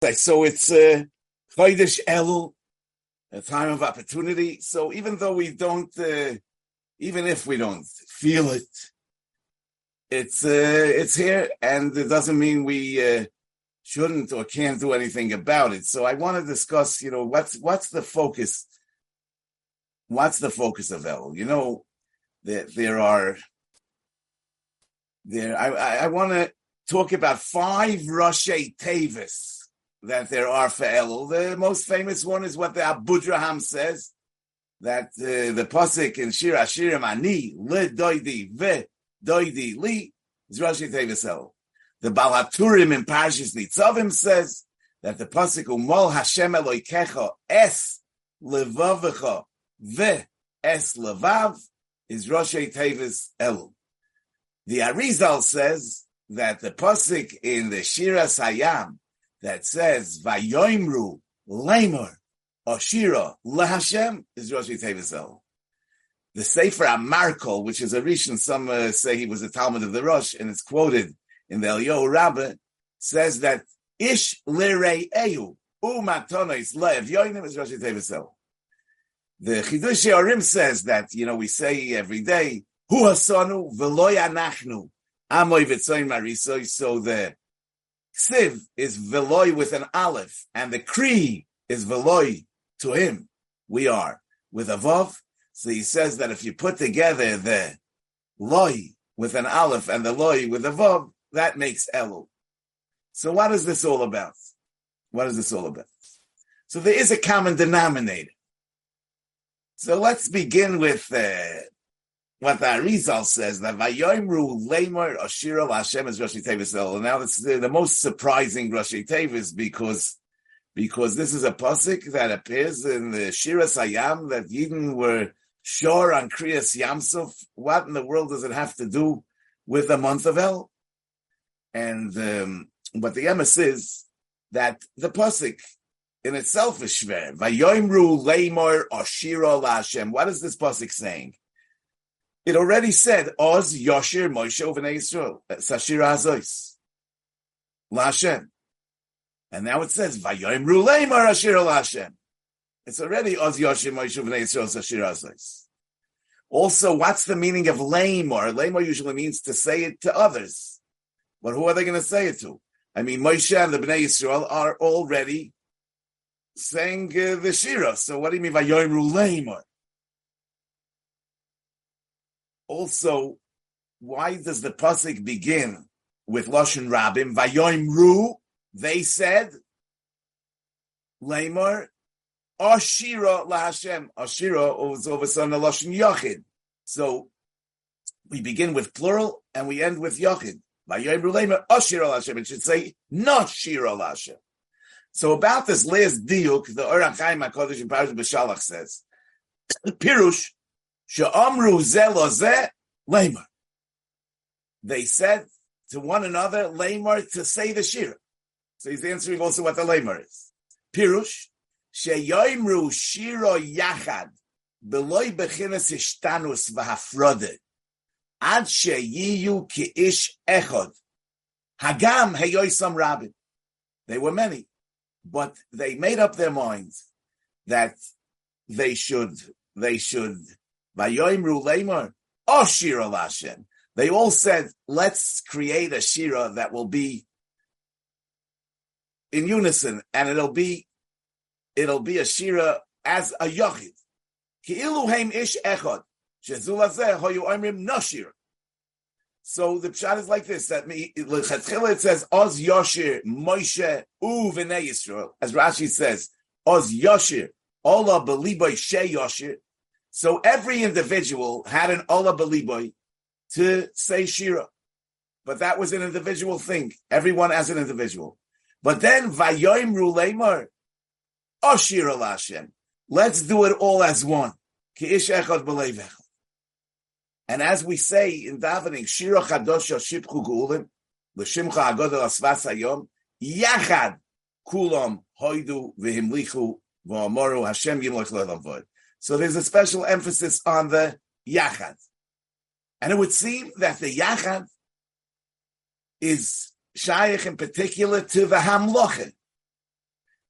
So it's uh, Chodesh Elul, a time of opportunity. So even though we don't, uh, even if we don't feel it, it's uh, it's here, and it doesn't mean we uh, shouldn't or can't do anything about it. So I want to discuss, you know, what's what's the focus? What's the focus of Elul? You know, there there are there. I I, I want to talk about five Roshei Tavis that there are for Elul. The most famous one is what the Abudraham says, that uh, the Pasik in Shir Ashirim Ani, Le Doidi Ve Doidi Li, is Rashi Tevis Elul. The Baal HaTurim in Parshas Nitzavim says that the Pasik Umol Hashem Eloikecha Es Levavecha Ve Es Levav is Rashi Tevis Elul. The Arizal says that the Pasik in the Shira Sayam that says Vayoimru Lamer Oshira LeHashem is Rosh Tevisel. The Sefer Amarkol, which is a Rishon, some uh, say he was a Talmud of the Rosh, and it's quoted in the Eliyahu Rabbah, says that Ish Lirei Eyu Umatonois Lev Yoinim is Rosh Tevisel. The Chidush Yorim says that, you know, we say every day, Hu Hasanu V'loy Anachnu Amoy V'tzoyin Marisoy, so the Ksiv is Veloy with an Aleph, and the Kri is Veloy to him. We are with a Vav. So he says that if you put together the Loy with an Aleph and the Loy with a Vav, that makes Elul. So what is this all about? What is this all about? So there is a common denominator. So let's begin with uh, what the Arizal says that Vayoimru Lemor Ashira Hashem is Rashi Tevis Now it's the, the, most surprising Rashi Tevis because because this is a pasuk that appears in the Shira Sayam that Yidden were sure on Kriyas Yamsuf. What in the world does it have to do with the month of El? And um, but the emes is that the pasuk in itself is shver. Vayoimru Lemor Ashira Hashem. What is this pasuk saying? It already said, Oz Yoshir Moshe Uvnei Yisrael, Sashir Azois, Lashem. And now it says, Vayoim Ruleim Arashir Lashem. It's already Oz Yoshir Moshe Uvnei Yisrael, Sashir Azois. Also, what's the meaning of lamor? Lamor usually means to say it to others. But who are they going to say it to? I mean, Moshe and the Bnei Yisrael are already saying uh, the Shira. So what do you mean by Yoim Ruleimor? Also, why does the pasuk begin with lashon rabim? Vayoim ru, they said, lemar ashira lahashem. Ashira was son of lashon yachid. So we begin with plural and we end with yachid. Vayoim ru lemar ashira lahashem. It should say not shira lahashem. So about this last diuk, the Ohr HaChaim Hakadosh in Parashat B'Shalach says, Pirush She'amru ze lemar. They said to one another, lemar, to say the shira. So he's answering also what the lemar is. Pirush, she'yoimru shiro yachad, beloy bechinas ishtanus ad she'iyu ki'ish echod, hagam heyoisam rabin. They were many, but they made up their minds that they should, they should Vayoimru Lemar, oh Shira Lashem. They all said, let's create a Shira that will be in unison, and it'll be it'll be a Shira as a Yochid. Ki'ilu heim ish noshir. So the pshat is like this: that it says Oz Yoshir Moshe U Yisrael, as Rashi says Oz Yoshir Ola beliboy she Yoshir. So every individual had an Ola Beliboy to say Shira. But that was an individual thing. Everyone as an individual. But then Vayoim Ruleimar, oh, Oshira Lashem. Let's do it all as one. And as we say in davening, Shira Chadosha Shipchu Gulim, L'Shimcha Agodel Asvas Hayom, Yachad Kulam Hoidu V'Himlichu V'Amoru Hashem Yimloch Le'lam Vod. So there's a special emphasis on the yachad. And it would seem that the yachad is shaykh in particular to the hamloche.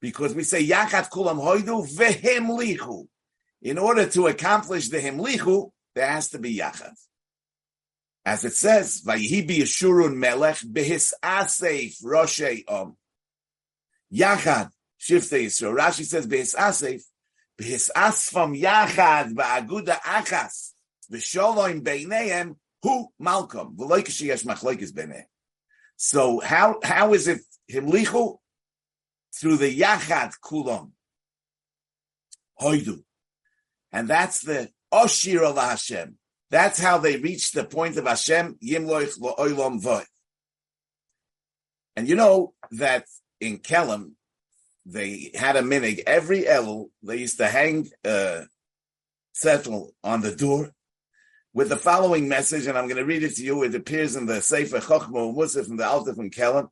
because we say yachad Kulam Hoidu Vehimlichu. In order to accomplish the Himlichu, there has to be yachad. As it says, Vayihi Yeshurun Melech Behis Asef Roshei Om. Yachad, Shiftei Yisrael. Rashi says Behis Asef, Behis Asfam Yachad Ba'aguda Achas, V'sholom Beinehem, Hu Malcolm. V'loikesh Yesh Machloikes Beinehem. So how, how is it Himlichu? Through the Yachad Kulam. Hoidu. And that's the Oshir of Hashem. That's how they reach the point of Hashem, Yimloich Lo'olam Voy. And you know that in Kelm, they had a minig. Every Elul, they used to hang uh, a settle on the door with the following message, and I'm going to read it to you. It appears in the Sefer Chochmo Musaf from the Alta from Kelm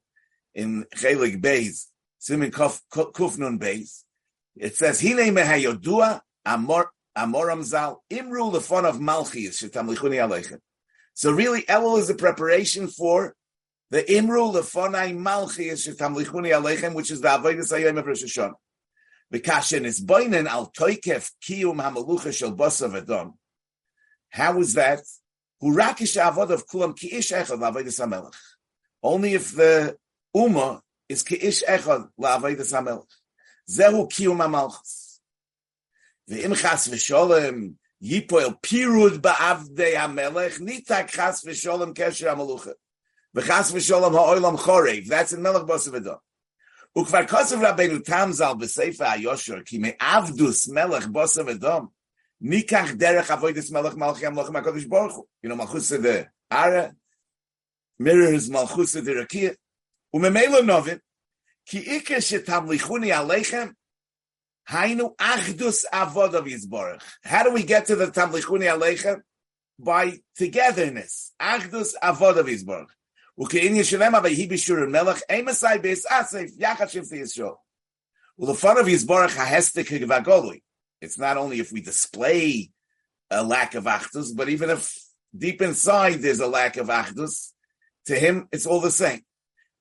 in Chelik Beis, Simin Kufnun Beis. It says, Hine mehayodua amor Amoram Zal, Imru Lefon of Malchis, Shetamlichuni Aleichem. So really, Elul is the preparation for the Imru Lefonai Malchi is Shetamlichuni Aleichem, which is the Avodah Sayom of Rosh Hashanah. V'kashen is boinen al toikef kiyum hamalucha shel basav edom. How is that? Hu rakish avod of kulam ki ish echad la'avodas hamelech. Only if the uma is ki ish echad la'avodas hamelech. Zehu kiyum hamalchus. The imchas v'sholem yipoel pirud ba'avdei hamelech nitak chas v'sholem kesher hamalucha. V'chas v'sholom ha'olam chorev. That's in Melech Bosavada. Ukvar kosav Rabbeinu Tamzal b'seifa ha'yosher ki me'avdus Melech Bosavadam nikach derech avoidus Melech Malchim Lochem HaKadosh Baruch Hu. You know, Malchus the Ara mirrors Malchus the Rakia. Umemelo novit ki ikar shetamlichuni alechem hainu achdus avodav yizborach. How do we get to the tamlichuni alechem? By togetherness. Achdus avodav yizborach. Ukein yeshavem avayi b'shur melech emasai beis asif yachad shifti yisrael. Well, the fun of yizborach hahestik gvagolui. It's not only if we display a lack of achdus, but even if deep inside there's a lack of achdus, to him it's all the same.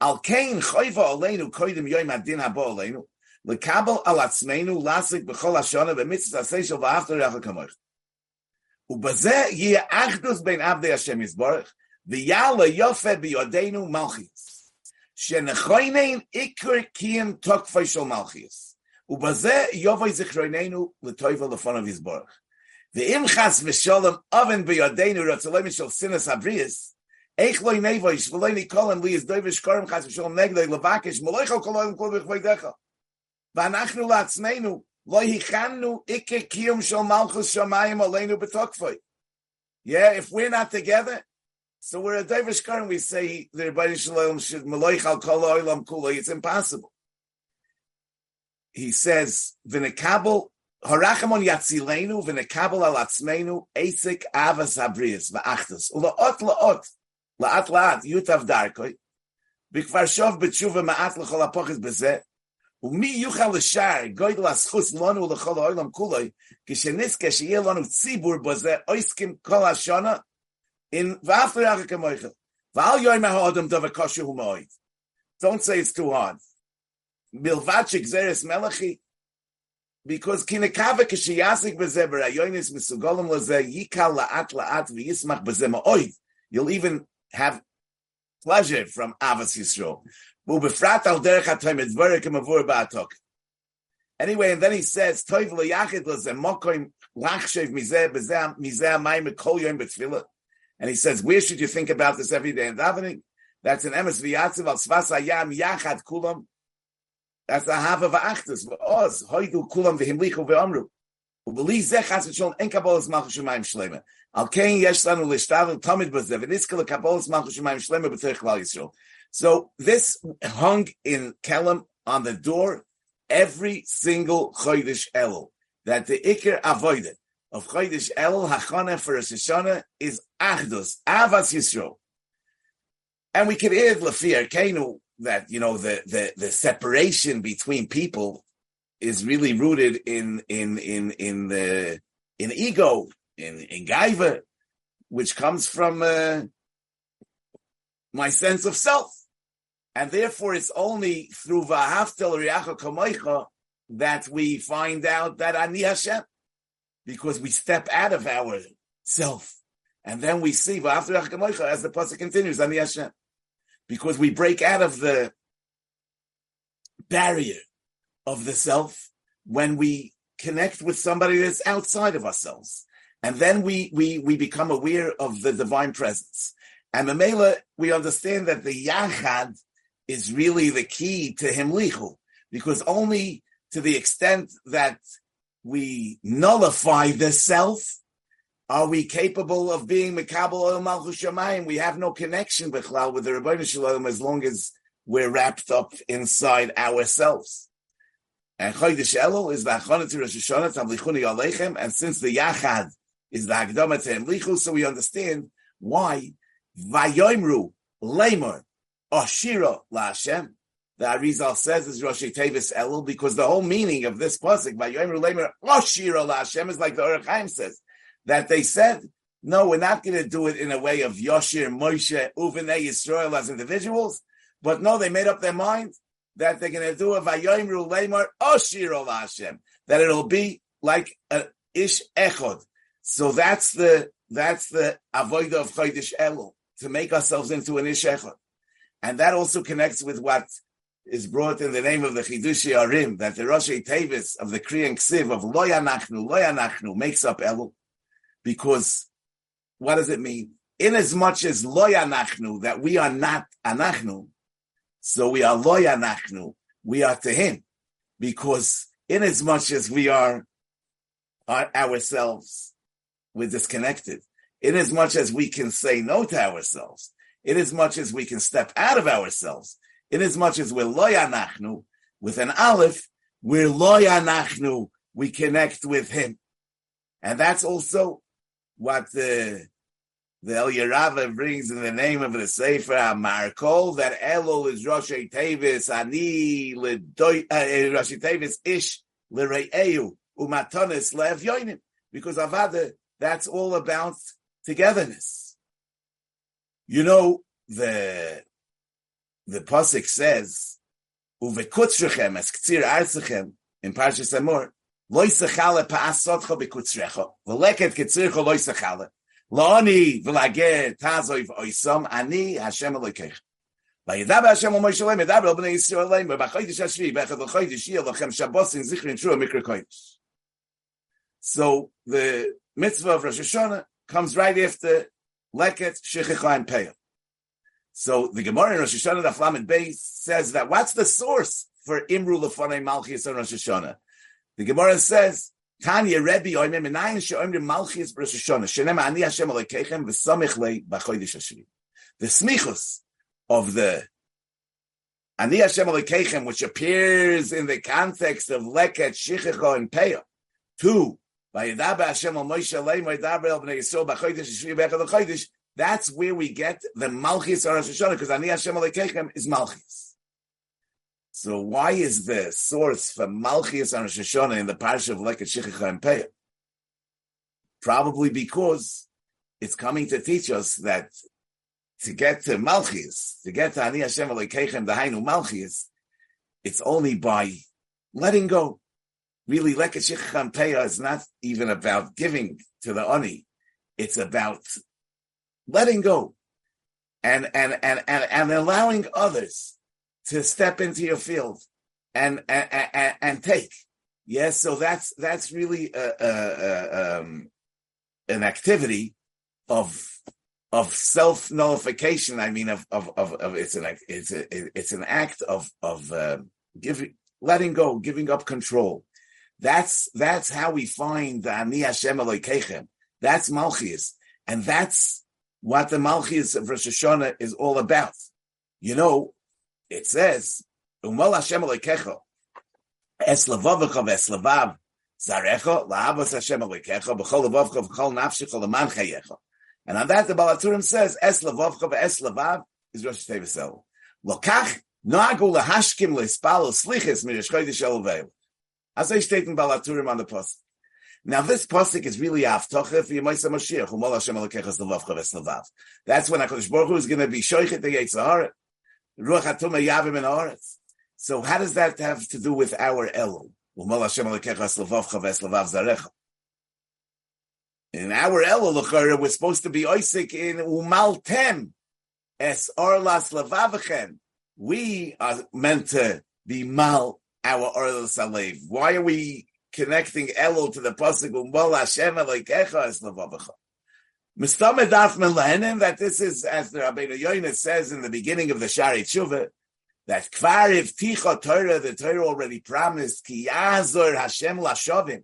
Al kain choiva aleinu koidim yoim adin habo aleinu. Lekabel al atzmeinu lasik b'chol hashana b'mitzvah seishel v'after recha kamoich. ובזה יהיה אחדוס בין עבדי השם יזבורך, the V'yala yofeh b'yodeinu malchis. Shenechoinein ikur kiyim tokfei shel malchis. Ubazeh yovei zichroineinu l'toiva of yizborach. V'im chas v'sholem oven b'yodeinu ratzoleim shel sinas abrius, eich loy nevoish v'loy nikolem li yizdoy v'shkorim chas v'sholem negdei levakish moloichol koloim kol v'chvoi decha. V'anachnu la'atzmeinu lo hichannu ikur kiyim shel malchus shamayim aleinu b'tokfei. Yeah, if we're not together, so we're a diverse current, we say the Rebbeinu Shalom should meloich al kol oilam kula, it's impossible. He says, v'nekabel, harachamon yatzilenu, v'nekabel al atzmenu, esik avas habrias, v'achtus, ula'ot la'ot, la'at la'at, yutav darkoi, b'kvar shov b'tshuva ma'at l'chol apochis b'zeh, ומי יוכל לשער, גוידל הסחוס לנו לכל העולם כולוי, כשנזכה שיהיה לנו ציבור בזה, עוסקים כל השנה, in Don't say it's too hard. Because kinekave kishiyasik bezeber ayoinis misugolim leze yikal laat laat v'yismach bezema oid. You'll even have pleasure from Avas Yisro. Ubefrat al derech hatoim edvorek emavur ba'atok. Anyway, and then he says, Toiv lo yachid leze mokoim lachshev mizeh bezeh mizeh amayim kol yoim betfilah. And he says, where should you think about this every day in davening? That's an emes v'yatziv al svas ayam yachad kulam. That's a half of achtus. Oz, hoidu kulam v'himlichu v'omru. ובלי זה חס ושלום אין קבולת מלכו שמיים שלמה. על כן יש לנו להשתדל תמיד בזה, ונזכה לקבולת מלכו שמיים שלמה בתוך כלל ישראל. So this hung in Kelm on the door every single Chodesh Elul. That the Iker avoided of Chodesh El Hachana for Rosh Hashanah is Achdus, Avas Yisrael. And we can add Lafir Kenu that you know the, the the separation between people is really rooted in in in in the in ego in in gaiva, which comes from uh, my sense of self. And therefore, it's only through Vahaftel Riacha Kamoicha that we find out that Ani Hashem, because we step out of our self. And then we see Kamoicha as the pasuk continues, Ani Hashem. Because we break out of the barrier of the self when we connect with somebody that's outside of ourselves. And then we, we, we become aware of the divine presence. And Mamela, we understand that the Yachad is really the key to Himlichu, because only to the extent that we nullify the self, are we capable of being Mekabel El Malchus Shamayim? We have no connection with the Rebbeinu Shalom as long as we're wrapped up inside ourselves. And Chodesh Elul is the Achonah to Rosh Hashanah Tamlichuni Aleichem, and since the Yachad is the Akdama to Emlichu, so we understand why Vayoimru Lemor Ashira LaHashem. The Arizal says is Rosh Tevis Elul because the whole meaning of this pasuk by Vayoimru Lemor Ashira LaHashem is like the Ohr HaChaim says that they said no, we're not going to do it in a way of Yoshir, Moshe, Uvenei Yisrael as individuals, but no, they made up their mind that they're going to do a Vayoimru Lemor Ashira LaHashem, that it'll be like a Ish Echod, so that's the that's the avodah of Chodesh Elul to make ourselves into an ishechot, and that also connects with what is brought in the name of the Chidushi Arim that the Rosh Tevis of the Kriyan Ksiv of Loyanachnu Loyanachnu makes up Elul, because what does it mean? In as Loyanachnu that we are not Anachnu, so we are Loyanachnu, we are to Him, because in as we are ourselves we're disconnected. In as we can say no to ourselves, in as much as we can step out of ourselves, in as much as we're loyanachnu, with an aleph, we're loyanachnu, we connect with him. And that's also what the the El Yerava brings in the name of the Sefer Markol that Elul is Rosh Tevis Ani Ledoy uh, Rosh Tevis Ish Lereyu Umatonis Lev Yoinim because Avada that's all about togetherness. You know, the the pasuk says, "Uvekutzrechem es ktsir artzechem" in Parshas Emor, "Lo yisachale pa'asotcha bekutzrecha, v'leket ktsircha lo yisachale, la'ani v'lageh tazoiv oisam ani Hashem Elokeich." וידע בהשם ומוי שלם, ידע בני ישראל להם, ובחוידש השביעי, באחד לחוידש יהיה לכם שבוסים זכרין שרו מקרא קוידש. So the mitzvah of Rosh Hashanah comes right after Leket, Shechicha, and Peah. So the Gemara in Rosh Hashanah, the Flamin Beis says that what's the source for Imru Lefanei Malchus on Rosh Hashanah? The Gemara says, Tanya Rebbe Oimim Menayin She'oimrim Malchus Rosh Hashanah Shenem Ani Hashem Alekeichem V'samich Lei B'chodesh Hashvi. The smichus of the Ani Hashem Alekeichem, which appears in the context of Leket, Shechicha, and Peah, two that's where we get the Malchis Rosh Hashanah, because Ani Hashem Alekeichem is Malchis. So why is the source for Malchis Rosh Hashanah in the Parsha of Leket Shechicha and Peah? Probably because it's coming to teach us that to get to Malchis, to get to Ani Hashem Alekeichem, the Hainu Malchis, it's only by letting go really Lekashich Champeya is not even about giving to the Ani. It's about letting go and, and, and, and, and allowing others to step into your field and, and, and, and take. Yes. So that's, that's really a, a, a, um, an activity of, of self nullification. I mean, of, of, of, of, it's an, it's a, it's an act of, of, uh, giving, letting go, giving up control. That's that's how we find the Ani Hashem. That's Malchias, and that's what the Malchias of Rosh Hashanah is all about. You know, it says Umal Hashem Elokecha Es Lavavecha Ves Lavav Zarecha Lahavas Hashem Elokecha B'chol Lavavcha B'chol Nafshecha L'man Chayecha. And on that, the Baal HaTurim says Es Lavavcha Ves Lavav is Rosh Hashanah. Lokach Nagu Lahashkim L'Ispal Slichis Mirish Chodesh. As I state in Baal HaTurim on the post. Now this pasuk is really aftocha for Yemaisa Mashiach. Umol Hashem Alekechas Levavcha Veslevav. That's when Hakadosh Baruch Hu is going to be shoichet the Yitzhahara. Ruach Hatuma Yavim and Aretz. So how does that have to do with our Elul? In our Elul, we're supposed to be Isaac in Umaltem, Es Orlas Levavachem. We are meant to be Mal, our Orlas Alev. Why are we connecting Elul to the Pasuk Umal Hashem Elokecha Es Levavachem? that this is, as the Rabbeinu Yoina says in the beginning of the Shari Tshuva, that kvar ticha Torah, the Torah already promised, ki yazor Hashem lashovim,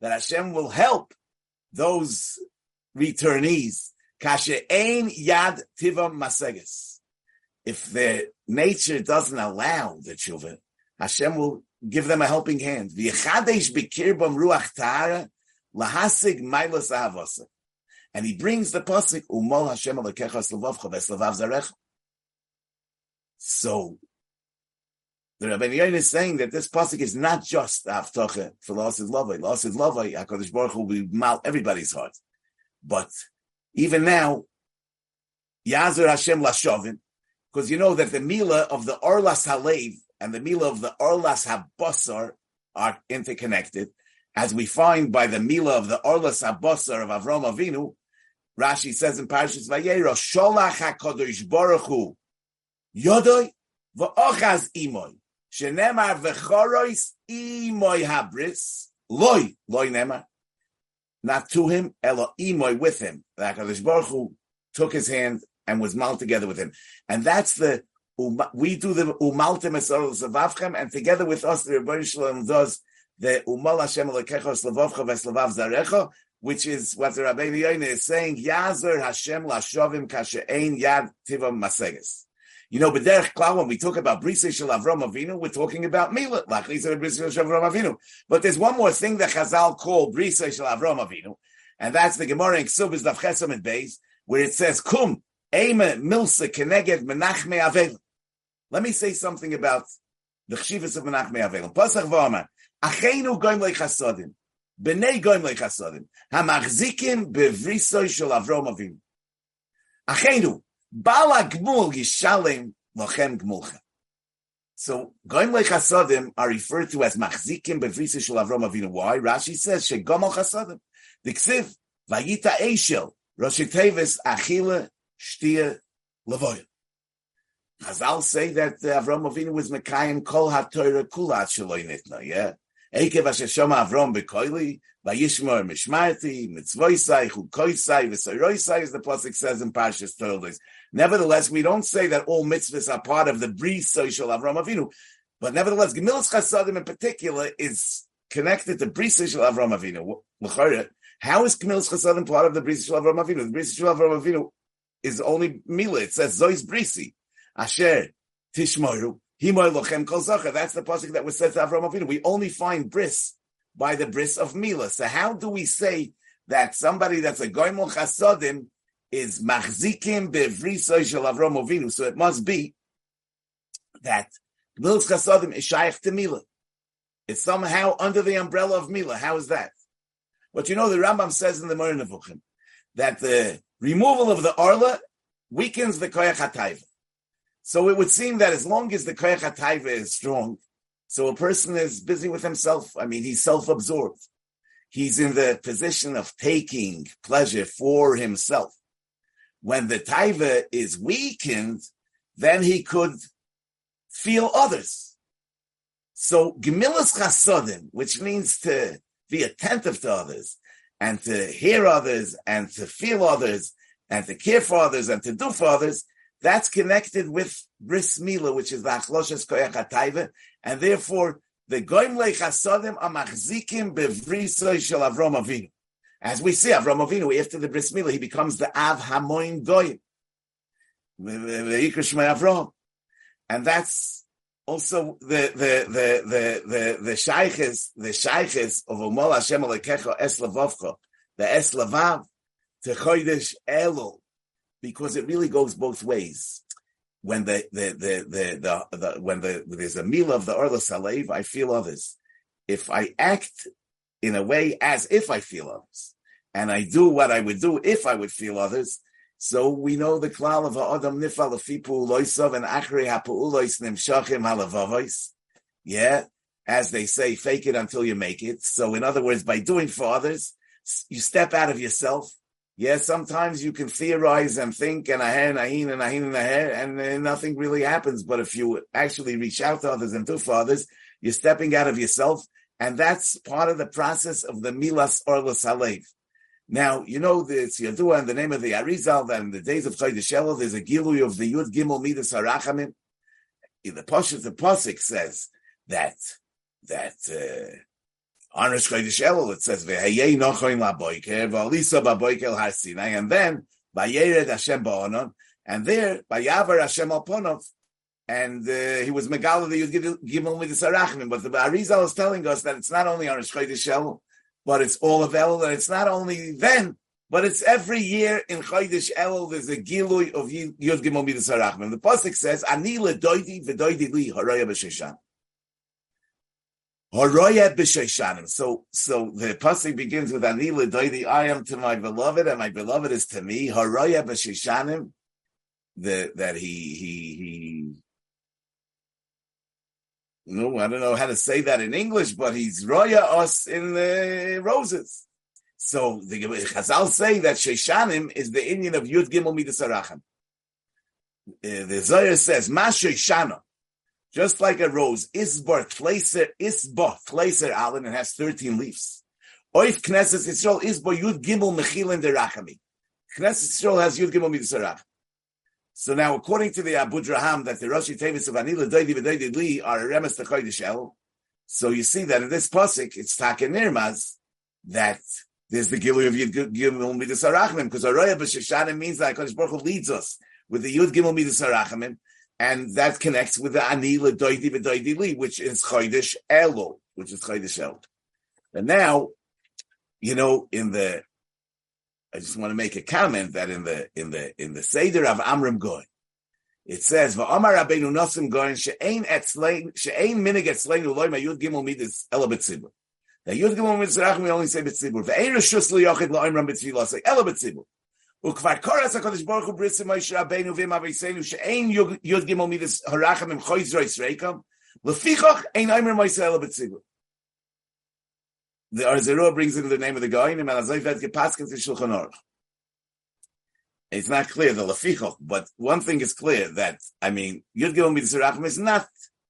that Hashem will help those returnees. Kashe ein yad tivam maseges. If the nature doesn't allow the tshuva, Hashem will give them a helping hand. And he brings the pasuk umol Hashem alekecha slavavcha v'eslavav zarecha. So the Rabbi Yain is saying that this pasuk is not just aftocha for loss is lovay. Loss is lovay. Hakadosh Baruch Hu will mal everybody's heart, but even now, Yazir Hashem lashovin, because you know that the mila of the orlas halev and the mila of the orlas habasar are interconnected, as we find by the mila of the orlas habasar of Avram Avinu. Rashi says in Parashas Vayera, Sholach HaKadosh Baruch Hu, Yodoi v'ochaz imoy, shenemar v'chorois imoy habris, loy, loy nemar, not to him, elo imoy with him. The HaKadosh Baruch Hu took his hand and was mal together with him. And that's the, we do the umaltim esorol zavavchem, and together with us, the Rebbe Shalom does the umal Hashem lekecho slavavcha v'eslavav zarecho, which is what the Rabbi Yoina is saying, Yazer Hashem lashovim kashe'ein yad tivam maseges. You know, but there, when we talk about Brisa Shel Avram Avinu, we're talking about Mila, like Brisa Shel Avram Avinu. But there's one more thing that Chazal called Brisa Shel Avram Avinu, and that's the Gemara in Ksubis Daf Chesam and Beis, where it says, Kum, Eime Milsa Keneged Menachme Avel. Let me say something about the Chshivas of Menachme Avel. Pasach V'Omer, Acheinu Goim Leich B'nei goim lechasodim. Hamachzikim bevrisoy shel Avrom Avinu. Achenu, bala gmul yishalem lochem gmulcha. So goim lechasodim are referred to as machzikim bevrisoy shel Avrom Avinu. Why? Rashi says shegomol chasodim. Diksiv vayita eishel roshik tevis achila shtia levoyim. Chazal say that uh, Avram Avinu was Mekayim Kol HaTorah Kulat Shaloi Nitna, yeah? Ekev asher shoma Avram bekoili, vayishmor mishmarti, mitzvoisai, chukoisai, v'soroisai, as the Pasuk says in Parshas Toldos. Nevertheless, we don't say that all mitzvahs are part of the brief social Avram Avinu, but nevertheless, Gemilas Chasadim in particular is connected to brief social Avram Avinu. How is Gemilas Chasadim part of the brief social Avram Avinu? The brief social Avram Avinu is only Mila. It says Zois Brisi. Asher Tishmoru. That's the pasuk that was said to Avram Avinu. We only find bris by the bris of Mila. So how do we say that somebody that's a goimol chasodim is machzikim bevrisoy shel Avram Avinu? So it must be that Milas chasodim is shaykh to Mila. It's somehow under the umbrella of Mila. How is that? But you know, the Rambam says in the Moreh Nevuchim that the removal of the Arla weakens the Koyach HaTaiva. So it would seem that as long as the Koyach HaTaiva is strong, so a person is busy with himself. I mean, he's self-absorbed. He's in the position of taking pleasure for himself. When the Taiva is weakened, then he could feel others. So Gemilas Chasodim, which means to be attentive to others and to hear others and to feel others and to care for others and to do for others, that's connected with bris mila, which is the achloshes koyach and therefore the goim lechasodim amachzikim bevrisoy shel Avram Avinu. As we see, Avram Avinu, after the bris mila, he becomes the Av Hamoin Goyim, Avram, and that's also the the the the the the shayches the shayches of Umol Hashem Alekecha Eslavovcha, the Eslavav to Chodesh Elul because it really goes both ways. When the the the the, the, the when the there's a meal of the Orla Salev, I feel others. If I act in a way as if I feel others, and I do what I would do if I would feel others, So we know the klal of Adam nifal afipu loisav and achri hapuulois nimshachim halavavos. Yeah, as they say, fake it until you make it. So in other words, by doing for others, you step out of yourself. Yeah, sometimes you can theorize and think and aher and ahin and ahin and aher, and uh, nothing really happens. But if you actually reach out to others and do for others, you're stepping out of yourself, and that's part of the process of the milas orlas halev. Now, you know, it's Yadua in the name of the Arizal that in the days of Chodesh Elul, there's a Gilui of the Yud Gimel Midas. In the Pasuk, the Pasuk says that, that, uh, Arnish Chodesh Elul, it says, V'hayei nochoin laboiker, v'alisa baboiker har Sinai, and then, Vayered Hashem ba'onon, and there, Vayavar Hashem al ponov, and uh, he was Megala the Yud Gimel the Harachamim, but the Arizal is telling us that it's not only Arnish Chodesh Elul, but it's all of available. And it's not only then, but it's every year in Chodesh Elul. There's a gilui of Yud Gimel Midas Harachman. The pasuk says, "Ani ledoidi v'doidi li haraya b'sheshan." So, so the pasuk begins with "Ani ledoidi." I am to my beloved, and my beloved is to me. Haraya b'sheshanim. The, that he he he no, I don't know how to say that in English, but he's roya us in the roses. So the Chazal say that Sheshanim is the Indian of Yud Gimel Midas Arachim. Uh, the Zohar says, Ma Sheshana, just like a rose, Isbar Tleiser, Isba Tleiser Allen, and has 13 leaves. Oif Knesset Yisrael, Isba Yud Gimel Mechilin Derachami. Knesset Yisrael has Yud Gimel Midas Arachim. So now, according to the Abudraham, that the Rashi Tevis of Anila Doidi V'Doidi Li are a remes to So you see that in this pasuk, it's Taka that there's the Gilu of Yud Gimel Midas Arachimim, because Aroya B'Sheshanim means that Kodesh Baruch Hu leads us with the Yud Gimel Midas Arachimim, and that connects with the Anila Doidi V'Doidi Li, which is Chodesh Elo, which is Chodesh El. And now, you know, in the I just want to make a comment that in the in the in the Seder of Amram Goy, it says Va'amar Rabbeinu Nosim Goy she'ein etzlein she'ein minig etzleinu loy ma'yud gimel midas ela b'tzibur. That yud gimel midas rachim we only say b'tzibur. Ve'ein reshus liyochid lo'imram b'tzilah say ela b'tzibur. וכבר קורס ברוך הוא מוישה ועם שאין יוד מידס הרחם עם אין אימר מוישה אלא The Ohr Zarua brings in the name of the guy, and Azay Vet Gepaskins in Shulchan Aruch. It's not clear, the Lefichoch, but one thing is clear that, I mean, Yud Gimel Midas is not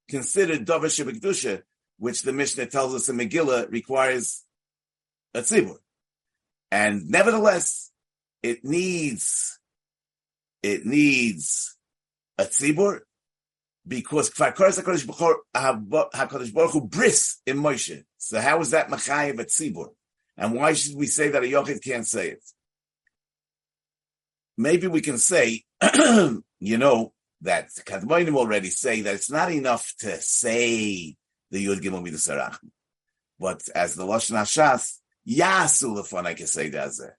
considered Dover Shebekdusha, which the Mishnah tells us in Megillah requires a tzibur. And nevertheless, it needs it needs a tzibur because Hakadosh Baruch Hu bris in Moshe. So how is that Machayev a Tzibur? And why should we say that a Yochid can't say it? Maybe we can say, you know, that Kadmoinim already say that it's not enough to say the Yud Gimel Midas But as the Lashon Hashas, Yasu Lefon can say that.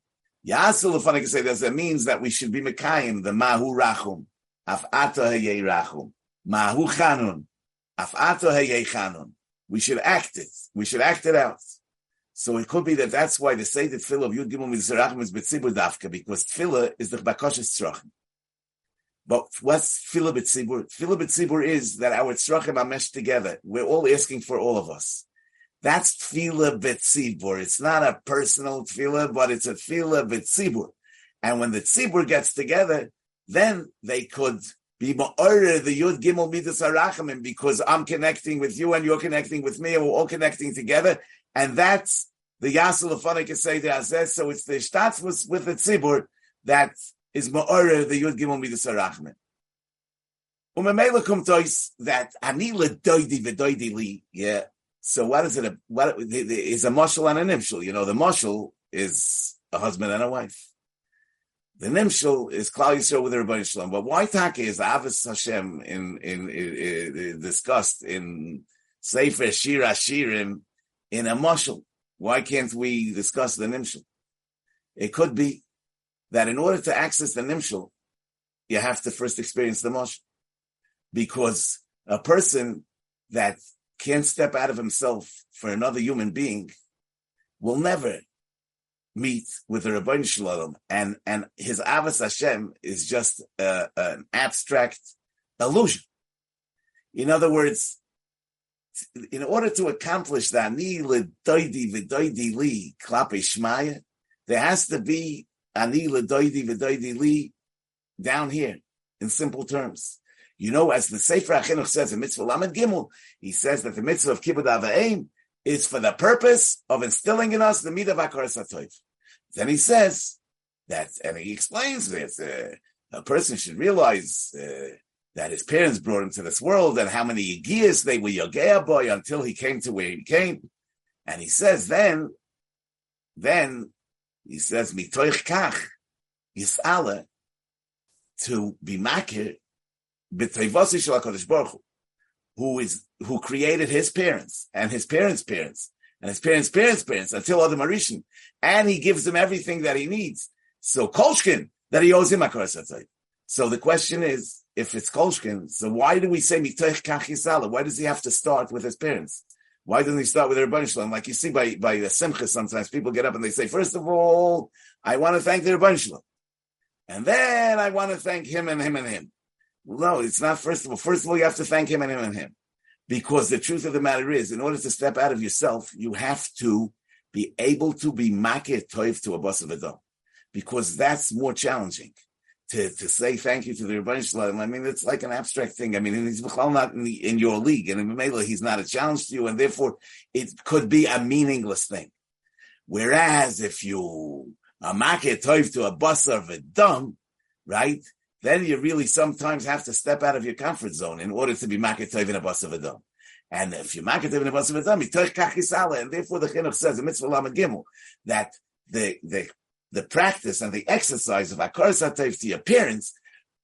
Can say that means that we should be Mekayim, the Mahu Rachum, Af Ata Hayei Rachum. Mahu chanun. Afato heyei chanun. We should act it. We should act it out. So it could be that that's why they say that tefillah of Yud Gimel Mizrachim is betzibur dafka, because tefillah is the bakoshes tzrachim. But what's tefillah betzibur? Tefillah betzibur is that our tzrachim are meshed together. We're all asking for all of us. That's tefillah betzibur. It's not a personal tefillah, but it's a tefillah betzibur. And when the tzibur gets together, then they could be ma'oreh the yud gimel midas harachamim because I'm connecting with you and you're connecting with me and we're all connecting together, and that's the say the azez. So it's the shtatzmus with the tzibur that is ma'oreh the yud gimel midas harachamim. Umemela tois that ani ledoidi v'doidi li. Yeah. So what is it? What is a mushal and a nimshal? You know, the mushal is a husband and a wife. The Nimshal is Klal Yisrael with the Rebbeinu Shalom. But why Taka is Avis Hashem in, in, in, in, discussed in Sefer Shir Ashirim in a Mashal? Why can't we discuss the Nimshal? It could be that in order to access the Nimshal, you have to first experience the Mashal. Because a person that can't step out of himself for another human being will never meet with the Rabban Shalom, and and his Avos Hashem is just uh, an abstract illusion. In other words, in order to accomplish that, ani ledoidi v'doidi li klape shmaya, there has to be ani ledoidi v'doidi li down here in simple terms. You know, as the Sefer HaChinuch says in Mitzvah Lamed Gimel, he says that the Mitzvah of Kibbutz Avayim is for the purpose of instilling in us the Midah of Then he says that, and he explains this, uh, a person should realize uh, that his parents brought him to this world and how many years they were Yogea boy until he came to where he came. And he says then, then he says, Mitoich kach, Yis'ala, to be makir, b'toivosi shel HaKadosh Baruch Hu, who is, who created his parents and his parents' parents and his parents' parents' parents until other Marishan. And he gives them everything that he needs. So Kolshkin, that he owes him HaKadosh So the question is, if it's Kolshkin, so why do we say Mitoich Kach Why does he have to start with his parents? Why doesn't he start with their Shalom? Like you see by, by the Simcha, sometimes people get up and they say, first of all, I want to thank their Shalom. And then I want to thank him and him and him. No, it's not first of all. First of all, you have to thank him and him and him. Because the truth of the matter is, in order to step out of yourself, you have to be able to be makir toiv to a boss of a dome. Because that's more challenging to, to say thank you to the Rebbeinu Shalom. I mean, it's like an abstract thing. I mean, he's not in, the, in your league, and in Mela, he's not a challenge to you, and therefore it could be a meaningless thing. Whereas if you a market toiv to a bus of a dumb, right? Then you really sometimes have to step out of your comfort zone in order to be market toiv in a bus of a dumb. And if you market toiv in a bus of a dumb, you toich kachisala, and therefore the chinuch says, the mitzvah lamed gimel, that the, the the practice and the exercise of Akar Satayv to your parents,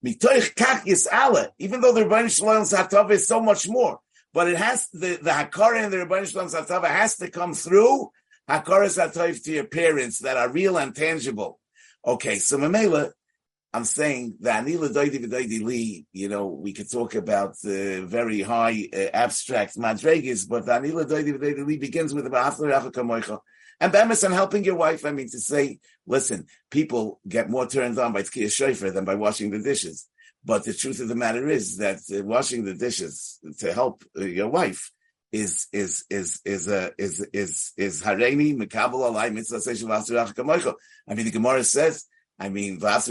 mitoich kach yis'ala, even though the Rebbeinu Shalom Satava is so much more, but it has, the, the Hakara and the Rebbeinu Shalom Satava has to come through Hakara Satayv to your parents that are real and tangible. Okay, so Mamela, I'm saying that Anila Li, you know, we could talk about the very high uh, abstract madregas, but the Anila Doidi V'Doidi Li begins with. And Bemis and helping your wife, I mean, to say, listen, people get more turned on by Tkiyah Shofar than by washing the dishes. But the truth of the matter is that uh, washing the dishes to help uh, your wife is is is is uh, is is is hareni mekabel alai mitzvah. I mean, the Gemara says, I mean, is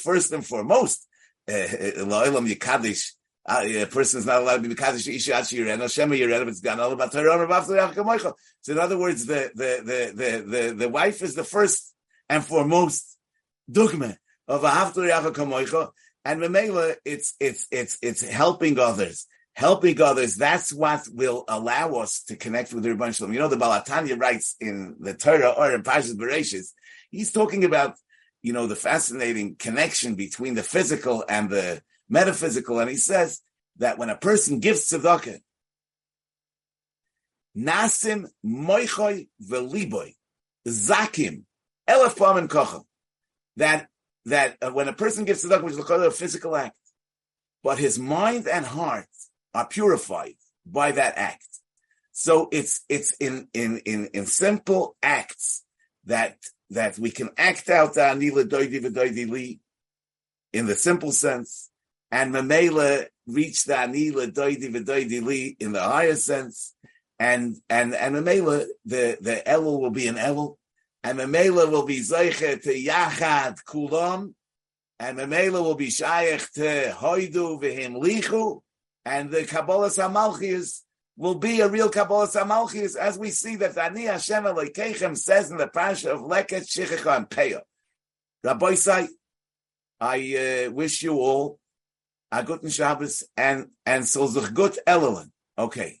first and foremost. Eh, eh, Yikadish ah, a person is not allowed to be Mekadosh Isha Achi Yerena, Shema Yerena, it's gone all about Torah, So in other words, the, the, the, the, the, the wife is the first and foremost dogma of a Haftar Kamoicha, and Memela, it's, it's, it's, it's helping others. Helping others, that's what will allow us to connect with the Rebbeinu Shalom. You know, the Baal HaTanya writes in the Torah Ohr in Parshas Bereshis, he's talking about, you know, the fascinating connection between the physical and the metaphysical, and he says that when a person gives tzedakah, nasim moichoy veliboy zakim elef pamim kochel, that that uh, when a person gives tzedakah, which is a physical act, but his mind and heart are purified by that act. So it's it's in in in in simple acts that that we can act out the anila doidi v'doidi li in the simple sense, and Mamela reach the Anila Doidi V'Doidi Li in the higher sense, and and and Mamela the the Elul will be an Elul, and Mamela will be Zeiche to Yachad Kulam, and Mamela will be Shaykh to Hoidu V'Him Lichu, and the Kabbalah Samalchias will be a real Kabbalah Samalchis, as we see that Ani Hashem Elokeichem says in the Pasha of Leket Shichecha and Peah. Rabbi Say, I uh, wish you all a guten Shabbos and and so gut. Okay.